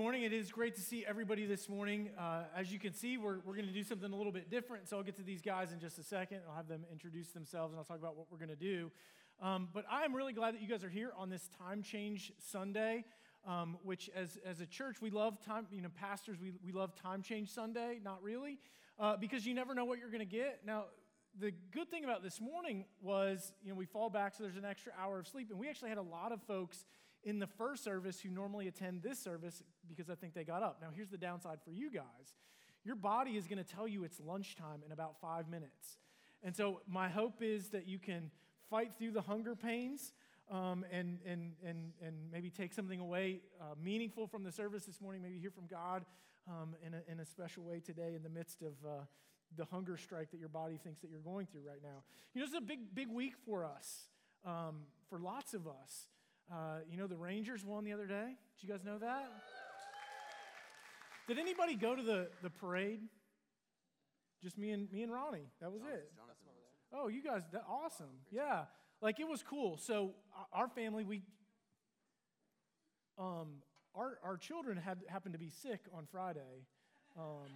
morning. It is great to see everybody this morning. Uh, as you can see, we're, we're going to do something a little bit different. So I'll get to these guys in just a second. I'll have them introduce themselves and I'll talk about what we're going to do. Um, but I'm really glad that you guys are here on this time change Sunday, um, which as, as a church, we love time, you know, pastors, we, we love time change Sunday. Not really, uh, because you never know what you're going to get. Now, the good thing about this morning was, you know, we fall back, so there's an extra hour of sleep. And we actually had a lot of folks in the first service who normally attend this service because I think they got up. Now, here's the downside for you guys your body is going to tell you it's lunchtime in about five minutes. And so, my hope is that you can fight through the hunger pains um, and, and, and, and maybe take something away uh, meaningful from the service this morning, maybe hear from God um, in, a, in a special way today in the midst of. Uh, the hunger strike that your body thinks that you're going through right now. You know, this is a big, big week for us, um, for lots of us. Uh, you know, the Rangers won the other day. Did you guys know that? Did anybody go to the, the parade? Just me and me and Ronnie. That was it. Oh, you guys, that, awesome. Yeah, like it was cool. So our family, we, um, our our children had happened to be sick on Friday. Um,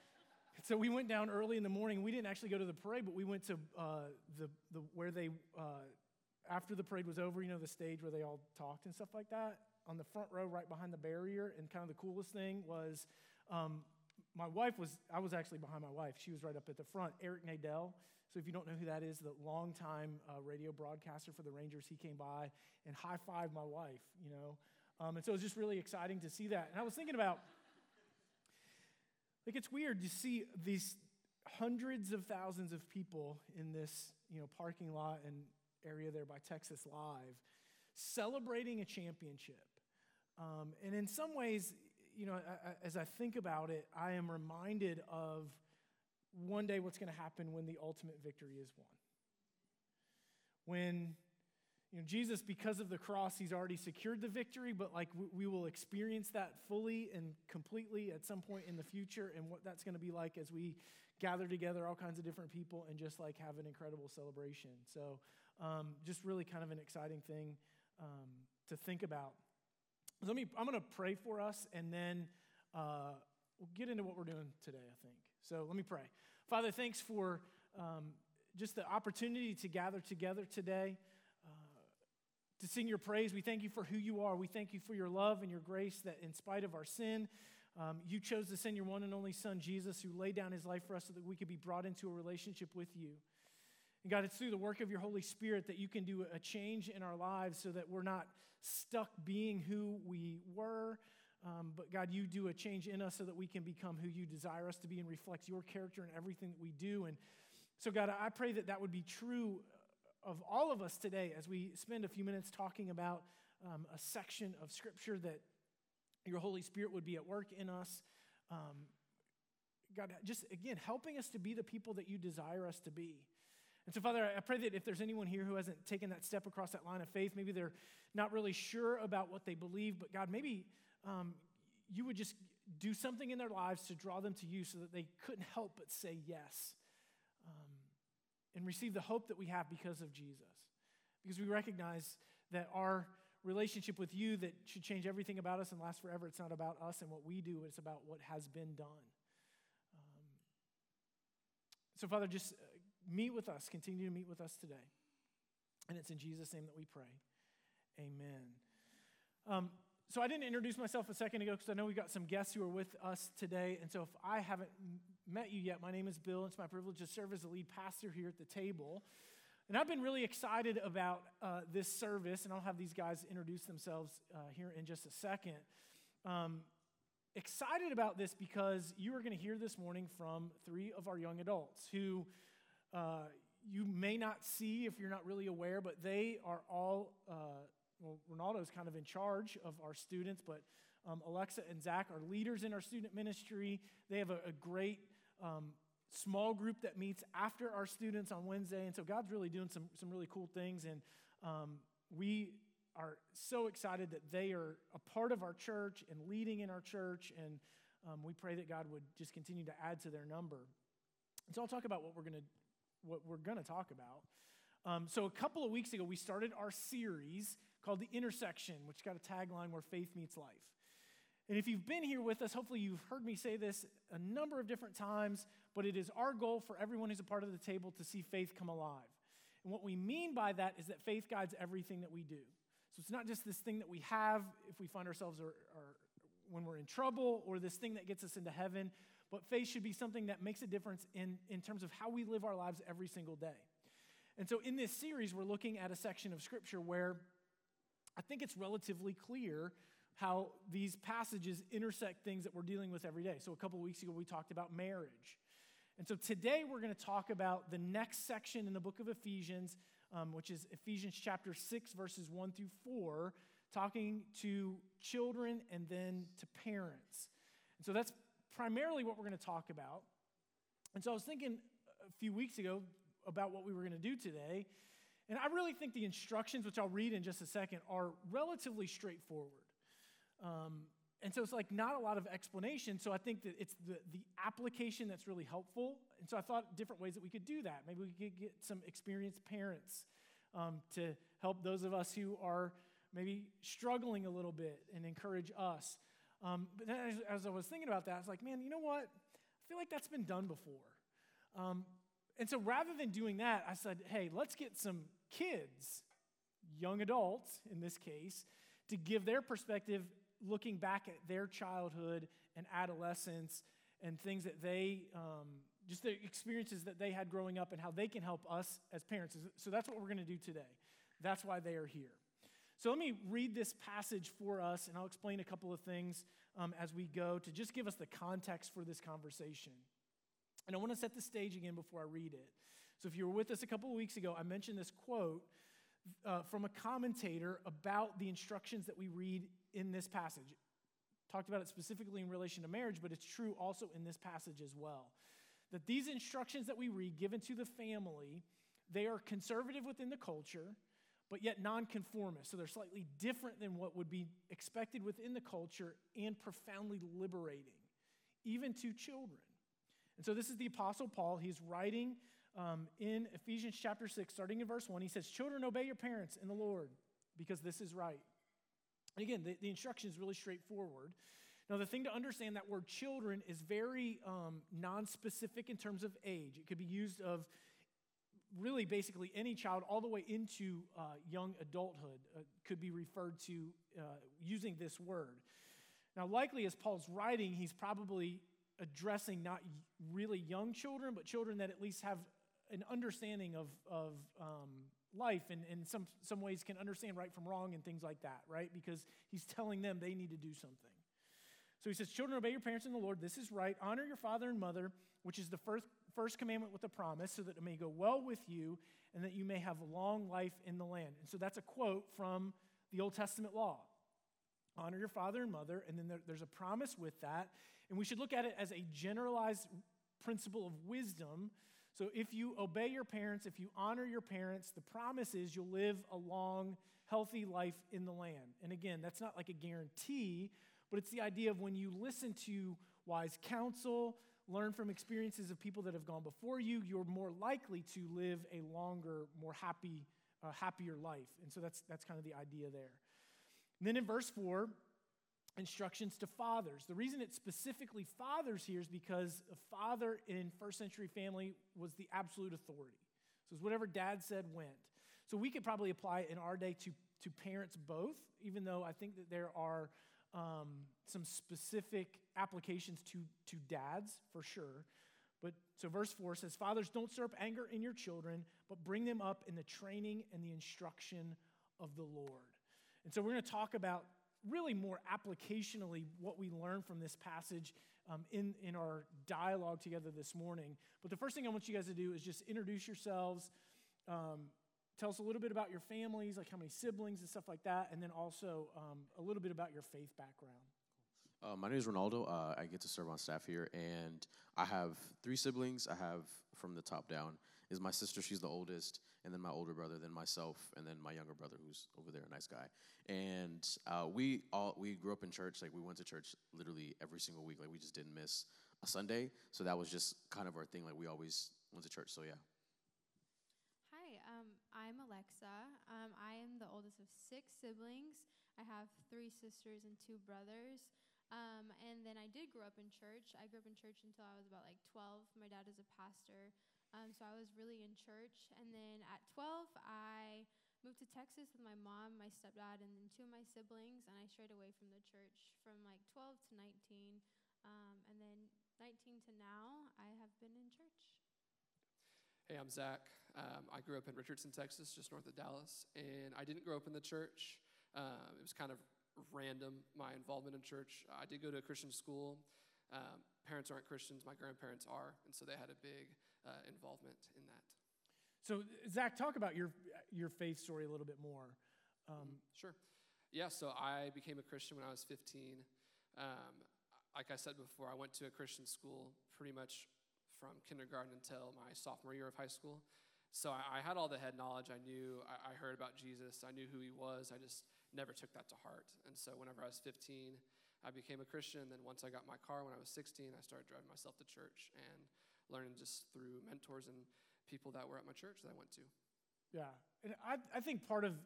so we went down early in the morning. We didn't actually go to the parade, but we went to uh, the, the where they uh, after the parade was over, you know, the stage where they all talked and stuff like that, on the front row right behind the barrier. And kind of the coolest thing was um, my wife was, I was actually behind my wife. She was right up at the front. Eric Nadel. So if you don't know who that is, the longtime uh, radio broadcaster for the Rangers, he came by and high fived my wife, you know. Um, and so it was just really exciting to see that. And I was thinking about, like, it's weird to see these hundreds of thousands of people in this, you know, parking lot and area there by Texas Live, celebrating a championship. Um, and in some ways, you know, as I think about it, I am reminded of one day what's going to happen when the ultimate victory is won. When you know, Jesus, because of the cross, he's already secured the victory, but like we will experience that fully and completely at some point in the future, and what that's going to be like as we gather together all kinds of different people and just like have an incredible celebration. So um, just really kind of an exciting thing um, to think about. Let me, I'm going to pray for us, and then uh, we'll get into what we're doing today, I think. So let me pray. Father, thanks for um, just the opportunity to gather together today uh, to sing your praise. We thank you for who you are. We thank you for your love and your grace that, in spite of our sin, um, you chose to send your one and only Son, Jesus, who laid down his life for us so that we could be brought into a relationship with you. And God, it's through the work of your Holy Spirit that you can do a change in our lives so that we're not stuck being who we were. Um, but God, you do a change in us so that we can become who you desire us to be and reflect your character in everything that we do. And so, God, I pray that that would be true of all of us today as we spend a few minutes talking about um, a section of Scripture that your Holy Spirit would be at work in us. Um, God, just again, helping us to be the people that you desire us to be. And so, Father, I pray that if there's anyone here who hasn't taken that step across that line of faith, maybe they're not really sure about what they believe, but God, maybe um, you would just do something in their lives to draw them to you so that they couldn't help but say yes um, and receive the hope that we have because of Jesus. Because we recognize that our relationship with you that should change everything about us and last forever, it's not about us and what we do, it's about what has been done. Um, so, Father, just meet with us, continue to meet with us today. And it's in Jesus' name that we pray. Amen. Um, so I didn't introduce myself a second ago because I know we've got some guests who are with us today. And so if I haven't met you yet, my name is Bill. It's my privilege to serve as the lead pastor here at the table. And I've been really excited about uh, this service, and I'll have these guys introduce themselves uh, here in just a second. Um, excited about this because you are going to hear this morning from three of our young adults who uh, you may not see if you're not really aware, but they are all, uh, well, Ronaldo's kind of in charge of our students, but um, Alexa and Zach are leaders in our student ministry. They have a, a great um, small group that meets after our students on Wednesday. And so God's really doing some, some really cool things. And um, we are so excited that they are a part of our church and leading in our church. And um, we pray that God would just continue to add to their number. And so I'll talk about what we're going to what we're going to talk about. Um, so, a couple of weeks ago, we started our series called The Intersection, which got a tagline where faith meets life. And if you've been here with us, hopefully you've heard me say this a number of different times, but it is our goal for everyone who's a part of the table to see faith come alive. And what we mean by that is that faith guides everything that we do. So it's not just this thing that we have if we find ourselves or, or when we're in trouble or this thing that gets us into heaven, but faith should be something that makes a difference in, in terms of how we live our lives every single day. And so in this series, we're looking at a section of scripture where I think it's relatively clear how these passages intersect things that we're dealing with every day. So a couple weeks ago, we talked about marriage. And so today we're going to talk about the next section in the book of Ephesians, um, which is Ephesians chapter 6, verses 1 through 4, talking to children and then to parents. And so that's primarily what we're going to talk about. And so I was thinking a few weeks ago about what we were going to do today. And I really think the instructions, which I'll read in just a second, are relatively straightforward. Um, and so it's like not a lot of explanation. So I think that it's the, the application that's really helpful. And so I thought different ways that we could do that. Maybe we could get some experienced parents um, to help those of us who are maybe struggling a little bit and encourage us. Um, but then as, as, I was thinking about that, I was like, man, you know what? I feel like that's been done before. Um, and so rather than doing that, I said, hey, let's get some kids, young adults in this case, to give their perspective looking back at their childhood and adolescence and things that they, um, just the experiences that they had growing up and how they can help us as parents. So that's what we're going to do today. That's why they are here. So let me read this passage for us, and I'll explain a couple of things um, as we go to just give us the context for this conversation. And I want to set the stage again before I read it. So if you were with us a couple of weeks ago, I mentioned this quote uh, from a commentator about the instructions that we read in this passage. Talked about it specifically in relation to marriage, but it's true also in this passage as well. That these instructions that we read given to the family, they are conservative within the culture, but yet nonconformist. So they're slightly different than what would be expected within the culture and profoundly liberating, even to children. And so this is the Apostle Paul. He's writing um, in Ephesians chapter 6, starting in verse 1. He says, Children, obey your parents in the Lord, because this is right. And again, the, the instruction is really straightforward. Now, the thing to understand that word children is very um, non-specific in terms of age. It could be used of really basically any child all the way into uh, young adulthood uh, could be referred to uh, using this word. Now, likely as Paul's writing, he's probably addressing not really young children, but children that at least have an understanding of, of um, life and in some, some ways can understand right from wrong and things like that, right? Because he's telling them they need to do something. So he says, Children, obey your parents in the Lord. This is right. Honor your father and mother, which is the first, first commandment with a promise, so that it may go well with you and that you may have a long life in the land. And so that's a quote from the Old Testament law. Honor your father and mother, and then there, there's a promise with that. And we should look at it as a generalized principle of wisdom so if you obey your parents, if you honor your parents, the promise is you'll live a long, healthy life in the land. And again, that's not like a guarantee, but it's the idea of when you listen to wise counsel, learn from experiences of people that have gone before you, you're more likely to live a longer, more happy, uh, happier life. And so that's, that's kind of the idea there. And then in verse 4, instructions to fathers. The reason it's specifically fathers here is because a father in first century family was the absolute authority. So it's whatever dad said went. So we could probably apply it in our day to, to parents both, even though I think that there are um, some specific applications to, to dads for sure. But so verse 4 says, Fathers, don't stir up anger in your children, but bring them up in the training and the instruction of the Lord. And so we're going to talk about really more applicationally what we learn from this passage um, in, in our dialogue together this morning. But the first thing I want you guys to do is just introduce yourselves. Um, tell us a little bit about your families, like how many siblings and stuff like that, and then also um, a little bit about your faith background. Uh, my name is Ronaldo. Uh, I get to serve on staff here, and I have three siblings. I have from the top down is my sister. She's the oldest, and then my older brother, then myself, and then my younger brother, who's over there, a nice guy. And uh, we all we grew up in church. Like we went to church literally every single week. Like we just didn't miss a Sunday. So that was just kind of our thing. Like we always went to church. So yeah. I'm Alexa. Um, I am the oldest of six siblings. I have three sisters and two brothers. Um, and then I did grow up in church. I grew up in church until I was about like 12. My dad is a pastor, um, so I was really in church. And then at 12, I moved to Texas with my mom, my stepdad, and then two of my siblings. And I strayed away from the church from like 12 to 19. Um, and then 19 to now, I have been in church. Hey, I'm Zach. Um, I grew up in Richardson, Texas, just north of Dallas, and I didn't grow up in the church. Um, it was kind of random, my involvement in church. I did go to a Christian school. Um, parents aren't Christians, my grandparents are, and so they had a big uh, involvement in that. So, Zach, talk about your, your faith story a little bit more. Um, Sure. Yeah, so I became a Christian when I was 15. Um, like I said before, I went to a Christian school pretty much from kindergarten until my sophomore year of high school. So I, I had all the head knowledge. I knew, I, I heard about Jesus. I knew who he was. I just never took that to heart. And so whenever I was 15, I became a Christian. Then once I got my car when I was 16, I started driving myself to church and learning just through mentors and people that were at my church that I went to. Yeah. And I, I think part of,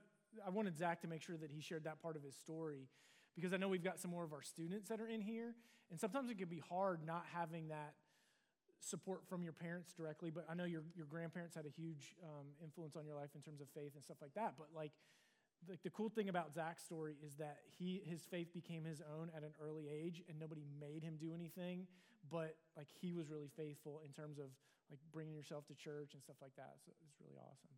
I wanted Zach to make sure that he shared that part of his story because I know we've got some more of our students that are in here. And sometimes it can be hard not having that support from your parents directly. But I know your, your grandparents had a huge um, influence on your life in terms of faith and stuff like that. But like, the, the cool thing about Zach's story is that he his faith became his own at an early age, and nobody made him do anything. But like he was really faithful in terms of like bringing yourself to church and stuff like that. So it's really awesome.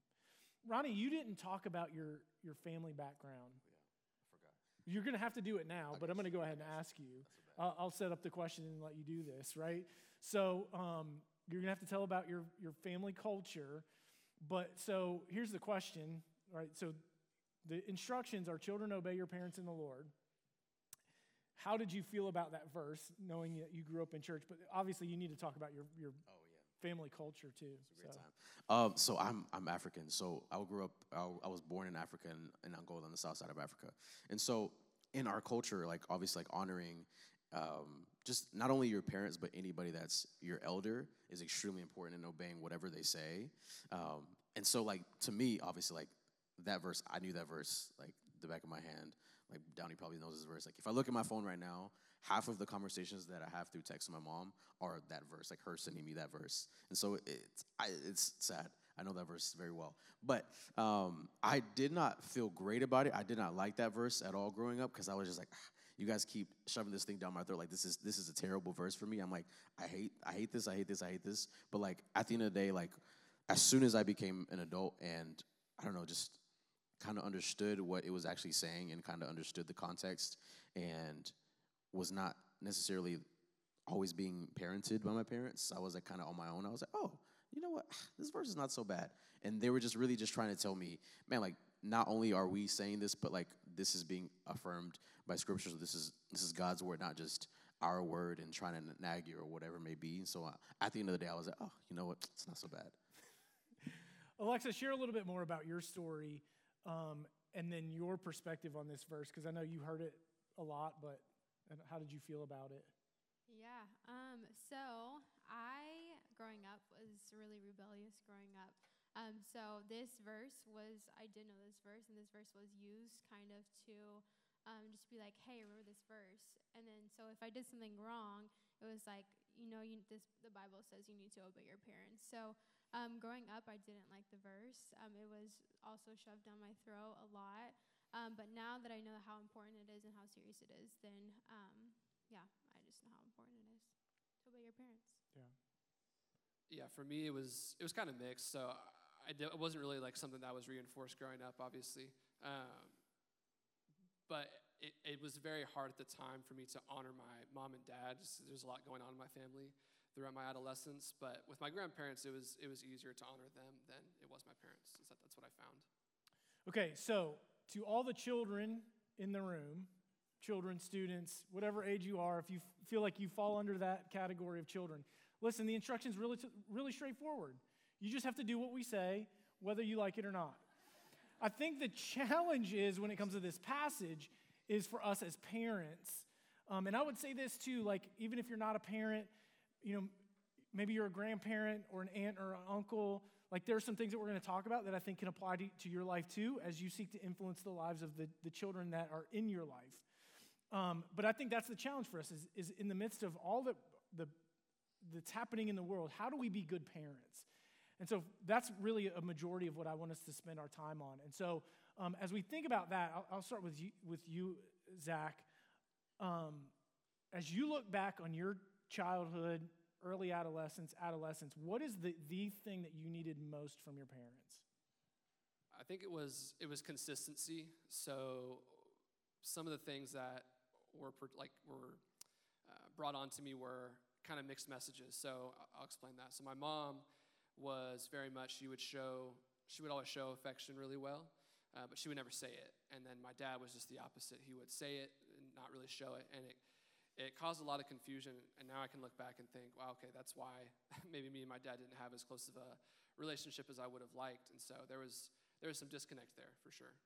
Ronnie, you didn't talk about your your family background. Yeah, I forgot. You're going to have to do it now, I but I'm going to go ahead and ask you. I'll set up the question and let you do this, right? So um, you're going to have to tell about your, your family culture. But so here's the question, right? So the instructions are children obey your parents in the Lord. How did you feel about that verse, knowing that you grew up in church? But obviously, you need to talk about your, your Oh yeah. family culture too. It's a great so. time. Um, so I'm I'm African. So I grew up. I, I was born in Africa in, in Angola, on the south side of Africa. And so in our culture, like obviously, like honoring, um, just not only your parents but anybody that's your elder is extremely important in obeying whatever they say. Um, and so like to me, obviously, like that verse, I knew that verse like the back of my hand. Like Downey probably knows this verse. Like if I look at my phone right now, half of the conversations that I have through text with my mom are that verse, like her sending me that verse. And so it's I, it's sad. I know that verse very well, but um, I did not feel great about it. I did not like that verse at all growing up because I was just like, "Ah, you guys keep shoving this thing down my throat. Like this is this is a terrible verse for me. I'm like, I hate I hate this. I hate this. I hate this. But like at the end of the day, like as soon as I became an adult and I don't know, just kind of understood what it was actually saying and kind of understood the context and was not necessarily always being parented by my parents. I was like kind of on my own. I was like, oh, you know what? This verse is not so bad. And they were just really just trying to tell me, man, like not only are we saying this, but like this is being affirmed by scriptures. This is this is God's word, not just our word and trying to nag you or whatever it may be. So uh, at the end of the day, I was like, oh, you know what? It's not so bad. Alexa, share a little bit more about your story um, and then your perspective on this verse, because I know you heard it a lot, but and how did you feel about it? Yeah. Um, so I, growing up, was really rebellious growing up. Um, so this verse was, I did know this verse, and this verse was used kind of to um, just be like, hey, remember this verse. And then, so if I did something wrong, it was like, you know, you, this the Bible says you need to obey your parents. So um, growing up, I didn't like the verse. Um, it was also shoved down my throat a lot. Um, but now that I know how important it is and how serious it is, then um, yeah, I just know how important it is to obey your parents. Yeah. Yeah, for me it was it was kind of mixed. So It wasn't really like something that was reinforced growing up, obviously. Um, but it, it was very hard at the time for me to honor my mom and dad. There's a lot going on in my family throughout my adolescence. But with my grandparents, it was it was easier to honor them than it was my parents. So that's what I found. Okay, so to all the children in the room, children, students, whatever age you are, if you feel like you fall under that category of children, listen, the instructions really really straightforward. You just have to do what we say, whether you like it or not. I think the challenge is when it comes to this passage is for us as parents. Um, and I would say this too, like even if you're not a parent, you know, maybe you're a grandparent or an aunt or an uncle. Like there are some things that we're going to talk about that I think can apply to, to your life too as you seek to influence the lives of the, the children that are in your life. Um, but I think that's the challenge for us is, is in the midst of all the, the, that's happening in the world, how do we be good parents? And so that's really a majority of what I want us to spend our time on. And so um, as we think about that, I'll, I'll, start with you, with you Zach. Um, as you look back on your childhood, early adolescence, adolescence, what is the, the thing that you needed most from your parents? I think it was it was consistency. So some of the things that were like were uh, brought on to me were kind of mixed messages. So I'll explain that. So my mom was very much she would show she would always show affection really well, uh, but she would never say it. And then my dad was just the opposite. He would say it and not really show it, and it it caused a lot of confusion. And now I can look back and think, wow, okay, that's why maybe me and my dad didn't have as close of a relationship as I would have liked. And so there was there was some disconnect there for sure.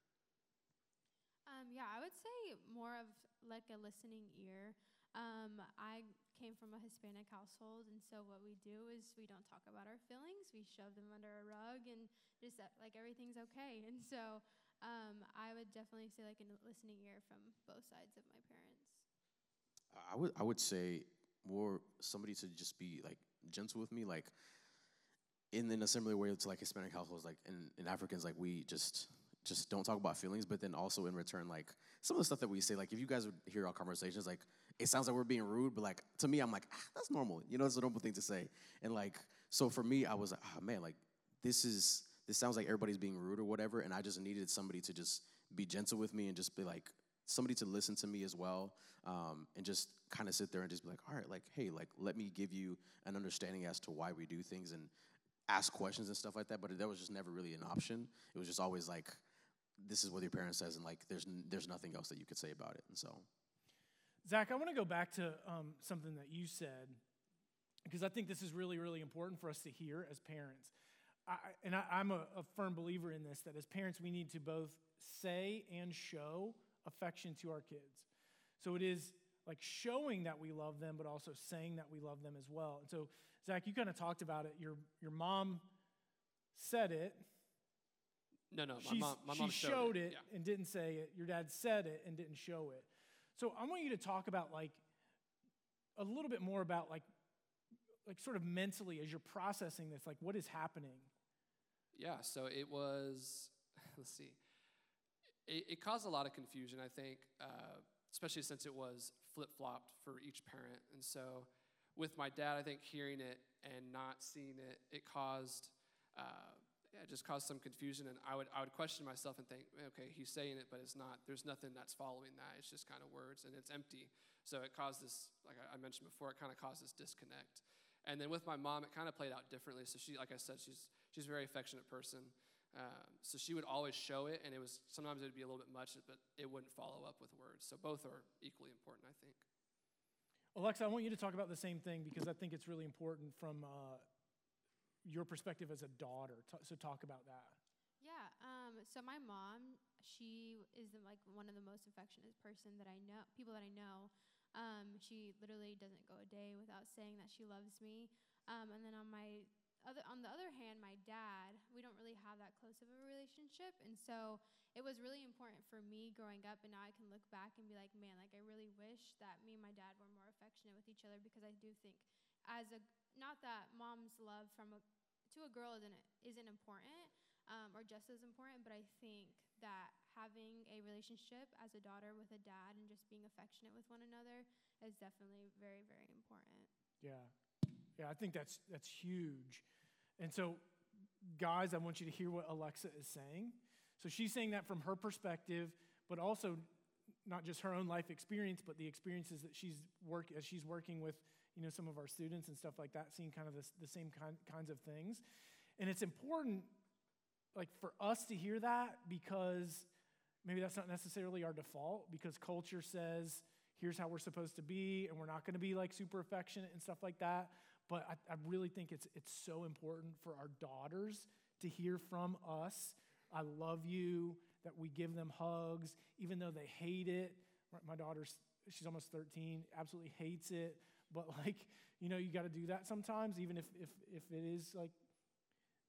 Um, yeah, I would say more of like a listening ear. Um, I came from a Hispanic household, and so what we do is we don't talk about our feelings. We shove them under a rug and just uh, like everything's okay. And so um, I would definitely say like a listening ear from both sides of my parents. I would I would say more somebody to just be like gentle with me, like in, in a similar way to like Hispanic households, like in, in Africans, like we just just don't talk about feelings, but then also in return, like some of the stuff that we say, like if you guys would hear our conversations, like it sounds like we're being rude, but like to me, I'm like, ah, that's normal. You know, it's a normal thing to say. And like, so for me, I was like, oh man, like this is, this sounds like everybody's being rude or whatever. And I just needed somebody to just be gentle with me and just be like, somebody to listen to me as well um, and just kind of sit there and just be like all right like hey like let me give you an understanding as to why we do things and ask questions and stuff like that but that was just never really an option it was just always like this is what your parents says, and like there's there's nothing else that you could say about it. And so, Zach, I want to go back to um, something that you said because I think this is really really important for us to hear as parents. I, and I, am a, a firm believer in this that as parents we need to both say and show affection to our kids. So it is like showing that we love them, but also saying that we love them as well. And so, Zach, you kind of talked about it. Your your mom said it no, no, my mom, my mom she showed, it, yeah. and didn't say it. Your dad said it and didn't show it. So I want you to talk about like a little bit more about like like sort of mentally as you're processing this, like what is happening. Yeah, so it was. Let's see. It, it caused a lot of confusion, I think, uh, especially since it was flip flopped for each parent. And so, with my dad, I think hearing it and not seeing it, it caused. Uh, yeah, it just caused some confusion. And I would, I would question myself and think, okay, he's saying it, but it's not, there's nothing that's following that. It's just kind of words and it's empty. So it caused this, like I mentioned before, it kind of caused this disconnect. And then with my mom, it kind of played out differently. So she, like I said, she's, she's a very affectionate person. Um, so she would always show it, and it was sometimes it would be a little bit much, but it wouldn't follow up with words. So both are equally important, I think. Alexa, I want you to talk about the same thing because I think it's really important from uh, your perspective as a daughter. So talk about that. Yeah. Um, so my mom, she is like one of the most affectionate person that I know, people that I know. Um, she literally doesn't go a day without saying that she loves me. Um, and then on my other, on the other hand, my dad, we don't really have that close of a relationship, and so it was really important for me growing up. And now I can look back and be like, man, like I really wish that me and my dad were more affectionate with each other because I do think, as a not that mom's love from a to a girl isn't isn't important um, or just as important, but I think that having a relationship as a daughter with a dad and just being affectionate with one another is definitely very very important. Yeah, yeah, I think that's that's huge. And so, guys, I want you to hear what Alexa is saying. So she's saying that from her perspective, but also not just her own life experience, but the experiences that she's work as she's working with you know, some of our students and stuff like that, seeing kind of this, the same kind, kinds of things. And it's important, like, for us to hear that because maybe that's not necessarily our default because culture says, here's how we're supposed to be, and we're not going to be like super affectionate and stuff like that. But I, I really think it's, it's so important for our daughters to hear from us. I love you, that we give them hugs, even though they hate it. My daughter's, she's almost 13, absolutely hates it but like you know you got to do that sometimes even if if if it is like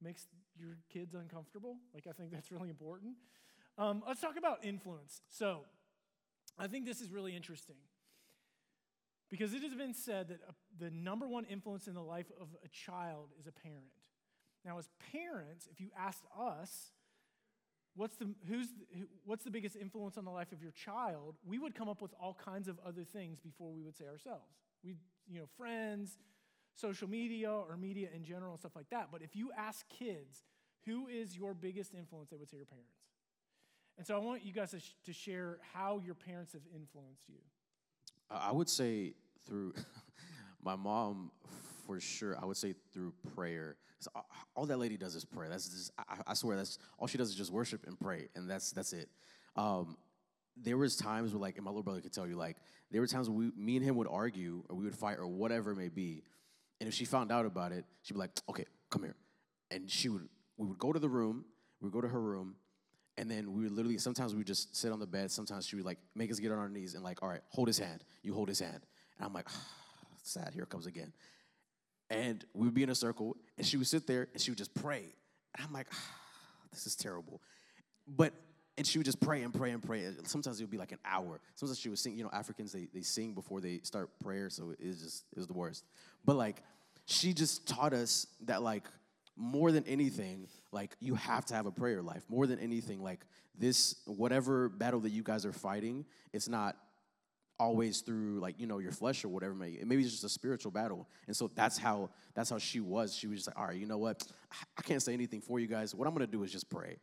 makes your kids uncomfortable like i think that's really important um, let's talk about influence so I think this is really interesting because it has been said that a, the number one influence in the life of a child is a parent. Now, as parents, if you asked us, what's the, who's, who, what's the biggest influence on the life of your child, we would come up with all kinds of other things before we would say ourselves. We, you know, friends, social media, or media in general, and stuff like that. But if you ask kids, who is your biggest influence, they would say your parents. And so I want you guys to, sh- to share how your parents have influenced you. I would say through my mom, for sure. I would say through prayer. All, all that lady does is pray. That's just, I, I, swear that's all she does is just worship and pray, and that's that's it. Um, there was times where like, and my little brother could tell you, like, there were times we, me and him would argue or we would fight or whatever it may be, and if she found out about it, she'd be like, "Okay, come here," and she would. We would go to the room. We would go to her room, and then we would literally, sometimes we would just sit on the bed. Sometimes she would like make us get on our knees and like, all right, hold his hand. You hold his hand. And I'm like, ah, sad, here comes again. And we would be in a circle and she would sit there and she would just pray. And I'm like, ah, this is terrible. But, and she would just pray and pray and pray. Sometimes it would be like an hour. Sometimes she would sing, you know, Africans, they, they sing before they start prayer. So it was just, it was the worst. But like, she just taught us that like, more than anything, like you have to have a prayer life. More than anything, like this, whatever battle that you guys are fighting, it's not always through like you know your flesh or whatever. Maybe maybe it's just a spiritual battle. And so that's how that's how she was. She was just like, all right, you know what? I can't say anything for you guys. What I'm gonna do is just pray,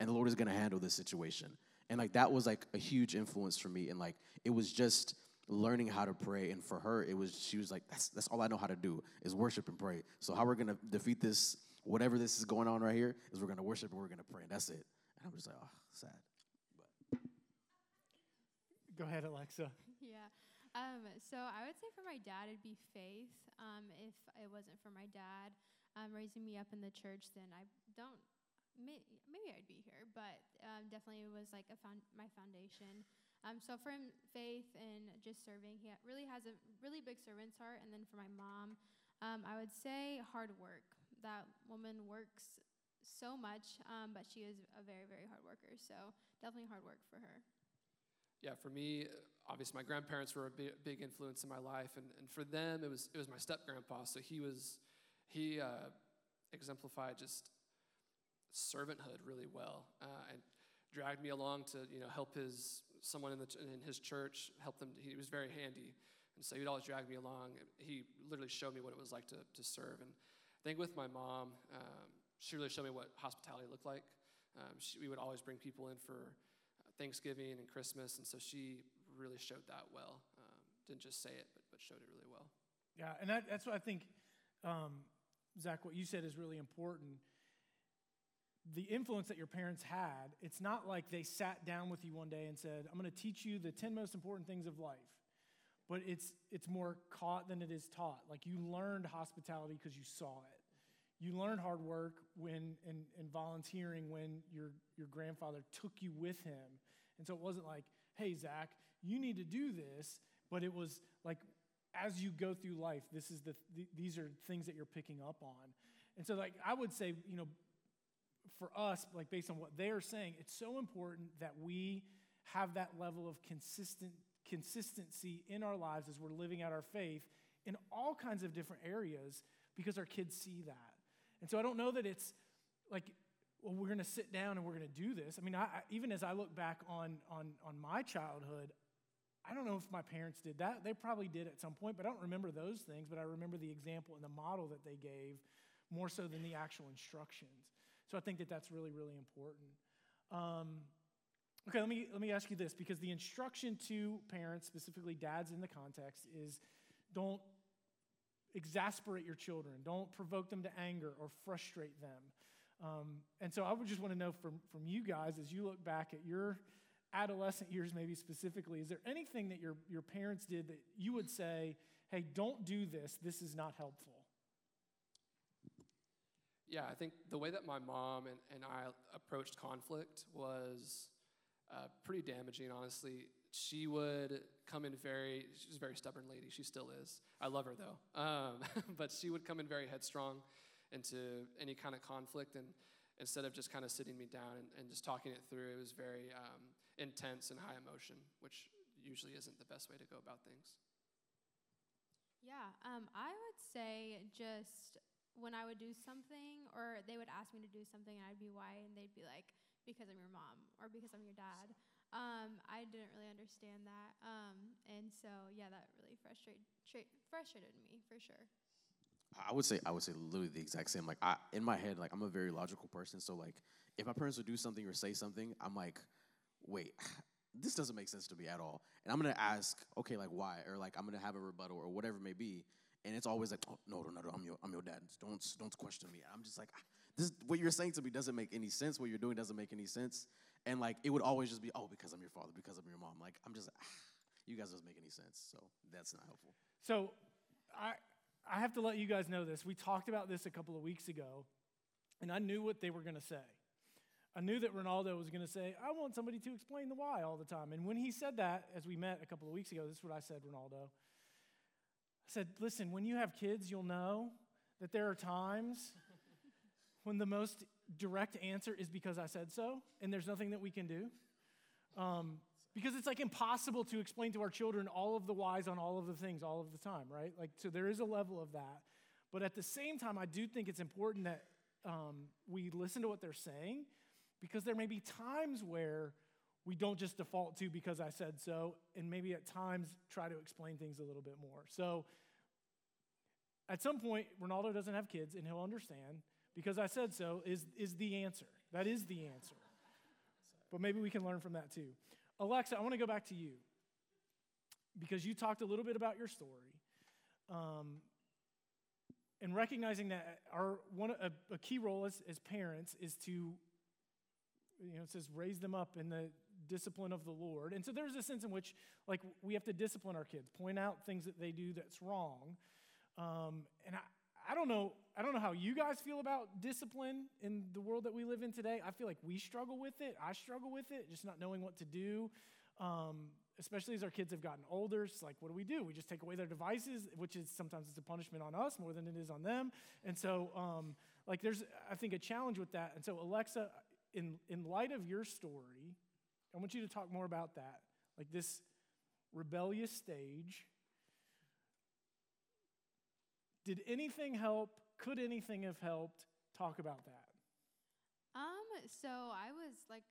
and the Lord is gonna handle this situation. And like that was like a huge influence for me. And like it was just learning how to pray. And for her, it was she was like, that's that's all I know how to do is worship and pray. So how we're gonna defeat this whatever this is going on right here is we're going to worship and we're going to pray. And That's it. And I'm just like, oh, sad. But. Go ahead, Alexa. Yeah. Um, so I would say for my dad, it'd be faith. Um, if it wasn't for my dad um, raising me up in the church, then I don't. May, maybe I'd be here, but um, definitely it was like a found, my foundation. Um, so for him, faith and just serving, he really has a really big servant's heart. And then for my mom, um, I would say hard work that woman works so much, um, but she is a very, very hard worker. So definitely hard work for her. Yeah, for me, obviously my grandparents were a big, big influence in my life, and, and for them it was it was my step grandpa. So he was he uh, exemplified just servanthood really well, uh, and dragged me along to you know help his someone in the in his church help them. He was very handy, and so he'd always drag me along. He literally showed me what it was like to to serve and I think with my mom, um, she really showed me what hospitality looked like. Um, she, we would always bring people in for uh, Thanksgiving and Christmas, and so she really showed that well. Um, didn't just say it, but, but showed it really well. Yeah, and that, that's what I think, um, Zach, what you said is really important. The influence that your parents had, it's not like they sat down with you one day and said, I'm going to teach you the 10 most important things of life but it's it's more caught than it is taught. Like you learned hospitality because you saw it. You learned hard work when and, and volunteering when your your grandfather took you with him. And so it wasn't like, hey Zach, you need to do this, but it was like as you go through life, this is the th- these are things that you're picking up on. And so like I would say, you know, for us, like based on what they are saying, it's so important that we have that level of consistent consistency in our lives as we're living out our faith in all kinds of different areas because our kids see that. And so I don't know that it's like, well, we're going to sit down and we're going to do this. I mean, I, I, even as I look back on, on, on my childhood, I don't know if my parents did that. They probably did at some point, but I don't remember those things. But I remember the example and the model that they gave more so than the actual instructions. So I think that that's really, really important. Um, Okay, let me, let me ask you this because the instruction to parents, specifically dads in the context, is don't exasperate your children, don't provoke them to anger or frustrate them. Um, and so I would just want to know from, from you guys as you look back at your adolescent years, maybe specifically, is there anything that your, your parents did that you would say, hey, don't do this, this is not helpful? Yeah, I think the way that my mom and, and I approached conflict was uh, pretty damaging, honestly. She would come in very, she's a very stubborn lady. She still is. I love her though. Um, but she would come in very headstrong into any kind of conflict. And instead of just kind of sitting me down and, and just talking it through, it was very um, intense and high emotion, which usually isn't the best way to go about things. Yeah, um, I would say just when I would do something, or they would ask me to do something, and I'd be why, and they'd be like, because I'm your mom or because I'm your dad. Um, I didn't really understand that, um, and so yeah, that really frustrated tra- frustrated me for sure. I would say I would say literally the exact same. Like I in my head, like I'm a very logical person. So like if my parents would do something or say something, I'm like, wait, this doesn't make sense to me at all. And I'm gonna ask, okay, like why? Or like I'm gonna have a rebuttal or whatever it may be. And it's always like, oh no, no, no, no I'm your I'm your dad. Don't don't question me. I'm just like, ah, this what you're saying to me doesn't make any sense. What you're doing doesn't make any sense. And like it would always just be, oh, because I'm your father, because I'm your mom. Like I'm just, ah, you guys doesn't make any sense. So that's not helpful. So I I have to let you guys know this. We talked about this a couple of weeks ago, and I knew what they were going to say. I knew that Ronaldo was going to say, I want somebody to explain the why all the time. And when he said that, as we met a couple of weeks ago, this is what I said, Ronaldo. Said, Listen, when you have kids, you'll know that there are times when the most direct answer is because I said so, and there's nothing that we can do. Um, because it's like impossible to explain to our children all of the whys on all of the things all of the time, right? Like, so there is a level of that. But at the same time, I do think it's important that um, we listen to what they're saying because there may be times where we don't just default to because I said so, and maybe at times try to explain things a little bit more. So at some point, Ronaldo doesn't have kids, and he'll understand because I said so is, is the answer. That is the answer. But maybe we can learn from that too. Alexa, I want to go back to you because you talked a little bit about your story. Um, and recognizing that our one a, a key role as, as parents is to you know it says raise them up in the discipline of the lord and so there's a sense in which like we have to discipline our kids point out things that they do that's wrong um, and I, I don't know i don't know how you guys feel about discipline in the world that we live in today. I feel like we struggle with it. I struggle with it just not knowing what to do. Um, especially as our kids have gotten older it's like what do we do? We just take away their devices which is sometimes it's a punishment on us more than it is on them. And so um, like there's i think a challenge with that. And so alexa in, in light of your story i want you to talk more about that. Like this rebellious stage did anything help could anything have helped talk about that Um, so I was like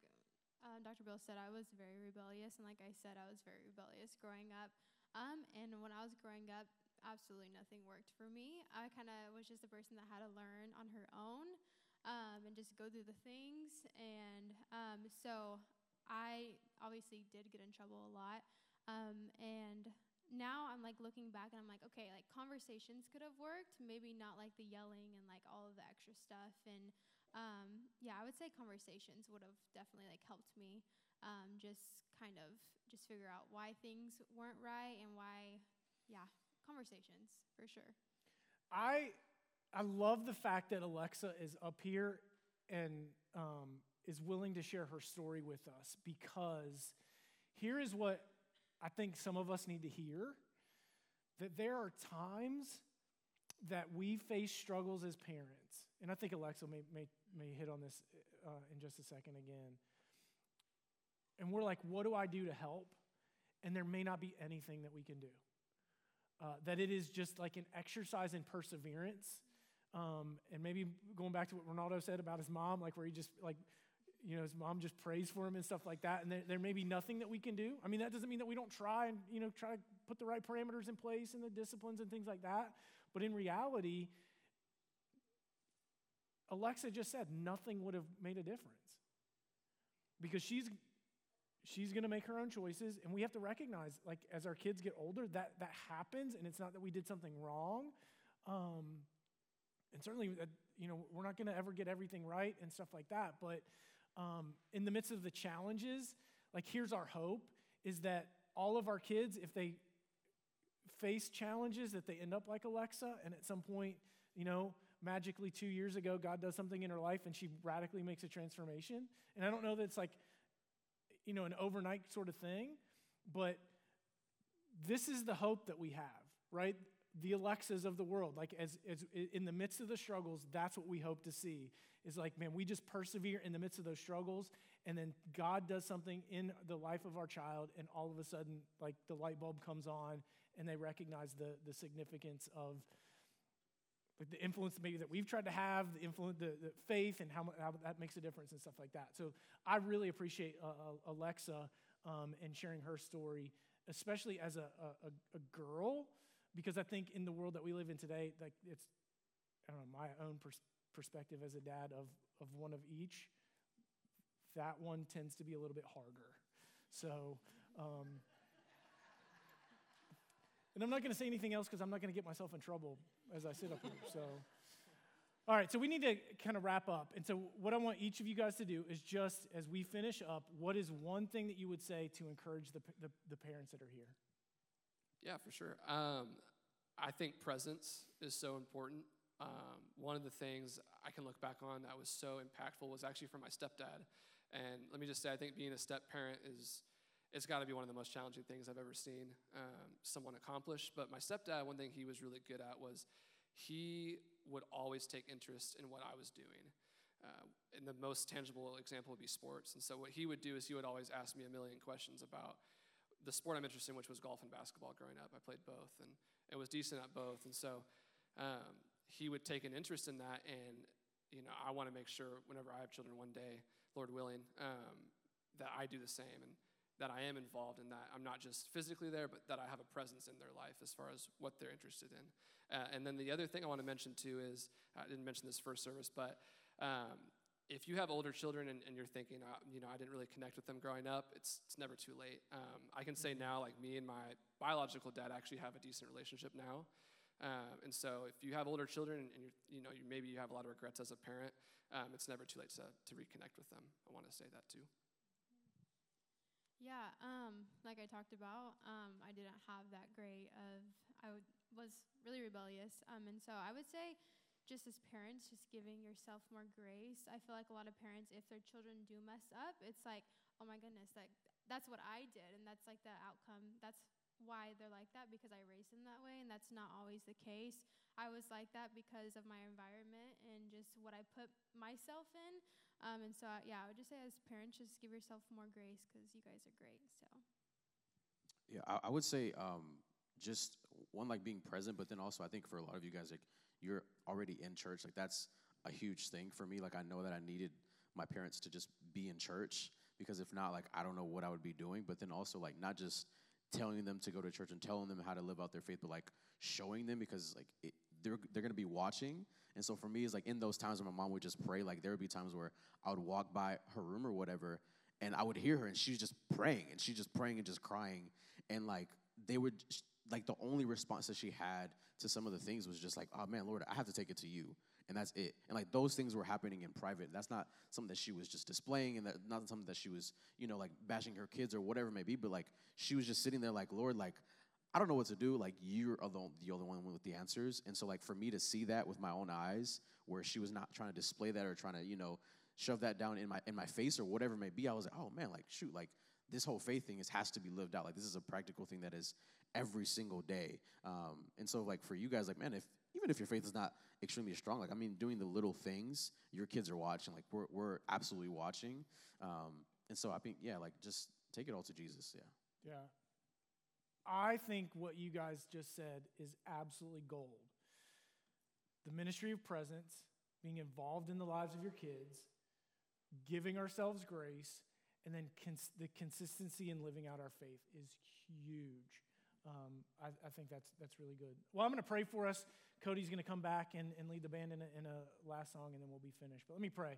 uh, Dr. Bill said, I was very rebellious, and like I said, I was very rebellious growing up. Um, and when I was growing up, absolutely nothing worked for me. I kind of was just a person that had to learn on her own um, and just go through the things. And um, so I obviously did get in trouble a lot. Um, and now I'm like looking back and I'm like, okay, like conversations could have worked, maybe not like the yelling and like all of the extra stuff. And um, yeah, I would say conversations would have definitely like helped me um, just kind of just figure out why things weren't right and why, yeah, conversations for sure. I I love the fact that Alexa is up here and um, is willing to share her story with us because here is what I think some of us need to hear that there are times that we face struggles as parents. And I think Alexa may, may, may hit on this uh, in just a second again. And we're like, what do I do to help? And there may not be anything that we can do. Uh, that it is just like an exercise in perseverance. Um, and maybe going back to what Ronaldo said about his mom, like where he just, like, you know, his mom just prays for him and stuff like that. And there, there may be nothing that we can do. I mean, that doesn't mean that we don't try and, you know, try to put the right parameters in place and the disciplines and things like that. But in reality, Alexa just said nothing would have made a difference because she's she's going to make her own choices and we have to recognize like as our kids get older that that happens and it's not that we did something wrong um, and certainly uh, you know we're not going to ever get everything right and stuff like that but um, in the midst of the challenges like here's our hope is that all of our kids if they face challenges that they end up like alexa and at some point you know magically two years ago, God does something in her life and she radically makes a transformation. And I don't know that it's like, you know, an overnight sort of thing, but this is the hope that we have, right? The Alexas of the world. Like, as, as in the midst of the struggles, that's what we hope to see. Is like, man, we just persevere in the midst of those struggles, and then God does something in the life of our child, and all of a sudden, like, the light bulb comes on, and they recognize the, the significance of like the influence maybe that we've tried to have, the influence, the, the faith, and how, how, that makes a difference and stuff like that. So I really appreciate uh, uh, Alexa um, and sharing her story, especially as a, a, a, girl, because I think in the world that we live in today, like it's, I don't know, my own pers- perspective as a dad of, of one of each, that one tends to be a little bit harder. So, um, and I'm not going to say anything else because I'm not going to get myself in trouble as I sit up here. So, all right, so we need to kind of wrap up. And so, what I want each of you guys to do is just as we finish up, what is one thing that you would say to encourage the, the, the parents that are here? Yeah, for sure. Um, I think presence is so important. Um, one of the things I can look back on that was so impactful was actually from my stepdad. And let me just say, I think being a step parent is it's got to be one of the most challenging things I've ever seen um, someone accomplish. But my stepdad, one thing he was really good at was he would always take interest in what I was doing. Uh, and the most tangible example would be sports. And so what he would do is he would always ask me a million questions about the sport I'm interested in, which was golf and basketball growing up. I played both and it was decent at both. And so um, he would take an interest in that. And, you know, I want to make sure whenever I have children one day, Lord willing, um, that I do the same. And that I am involved in that. I'm not just physically there, but that I have a presence in their life as far as what they're interested in. Uh, and then the other thing I want to mention too is I didn't mention this first service, but um, if you have older children and, and you're thinking, uh, you know, I didn't really connect with them growing up, it's, it's never too late. Um, I can say now, like me and my biological dad actually have a decent relationship now. Uh, and so if you have older children and, you're, you know, you, maybe you have a lot of regrets as a parent, um, it's never too late to, to reconnect with them. I want to say that too. Yeah, um, like I talked about, um, I didn't have that great of, I would, was really rebellious. Um, and so I would say, just as parents, just giving yourself more grace. I feel like a lot of parents, if their children do mess up, it's like, oh my goodness, like that's what I did, and that's like the outcome. That's why they're like that because I raised them that way, and that's not always the case. I was like that because of my environment and just what I put myself in. Um, and so, uh, yeah, I would just say as parents, just give yourself more grace because you guys are great. So. Yeah, I, I would say um, just one like being present, but then also I think for a lot of you guys, like you're already in church. Like that's a huge thing for me. Like I know that I needed my parents to just be in church because if not, like I don't know what I would be doing. But then also like not just telling them to go to church and telling them how to live out their faith, but like showing them because like it, they're they're gonna be watching and so for me, it's like in those times when my mom would just pray, like there would be times where I would walk by her room or whatever, and I would hear her, and she's just praying, and she's just praying and just crying, and like they would, like the only response that she had to some of the things was just like, oh man, Lord, I have to take it to you, and that's it. And like those things were happening in private. That's not something that she was just displaying, and that not something that she was, you know, like bashing her kids or whatever it may be. But like she was just sitting there, like, Lord, like I don't know what to do. Like you're the, the only one with the answers. And so like for me to see that with my own eyes, where she was not trying to display that or trying to, you know, shove that down in my in my face or whatever it may be, I was like, oh man, like shoot, like this whole faith thing is has to be lived out. Like this is a practical thing that is every single day. Um, and so like for you guys, like man, if even if your faith is not extremely strong, like I mean, doing the little things, your kids are watching. Like we're we're absolutely watching. Um, and so I think yeah, like just take it all to Jesus. Yeah. Yeah. I think what you guys just said is absolutely gold. The ministry of presence, being involved in the lives of your kids, giving ourselves grace, and then cons- the consistency in living out our faith is huge. Um, I, I, think that's, that's really good. Well, I'm going to pray for us. Cody's going to come back and, and lead the band in a, in a last song, and then we'll be finished. But let me pray.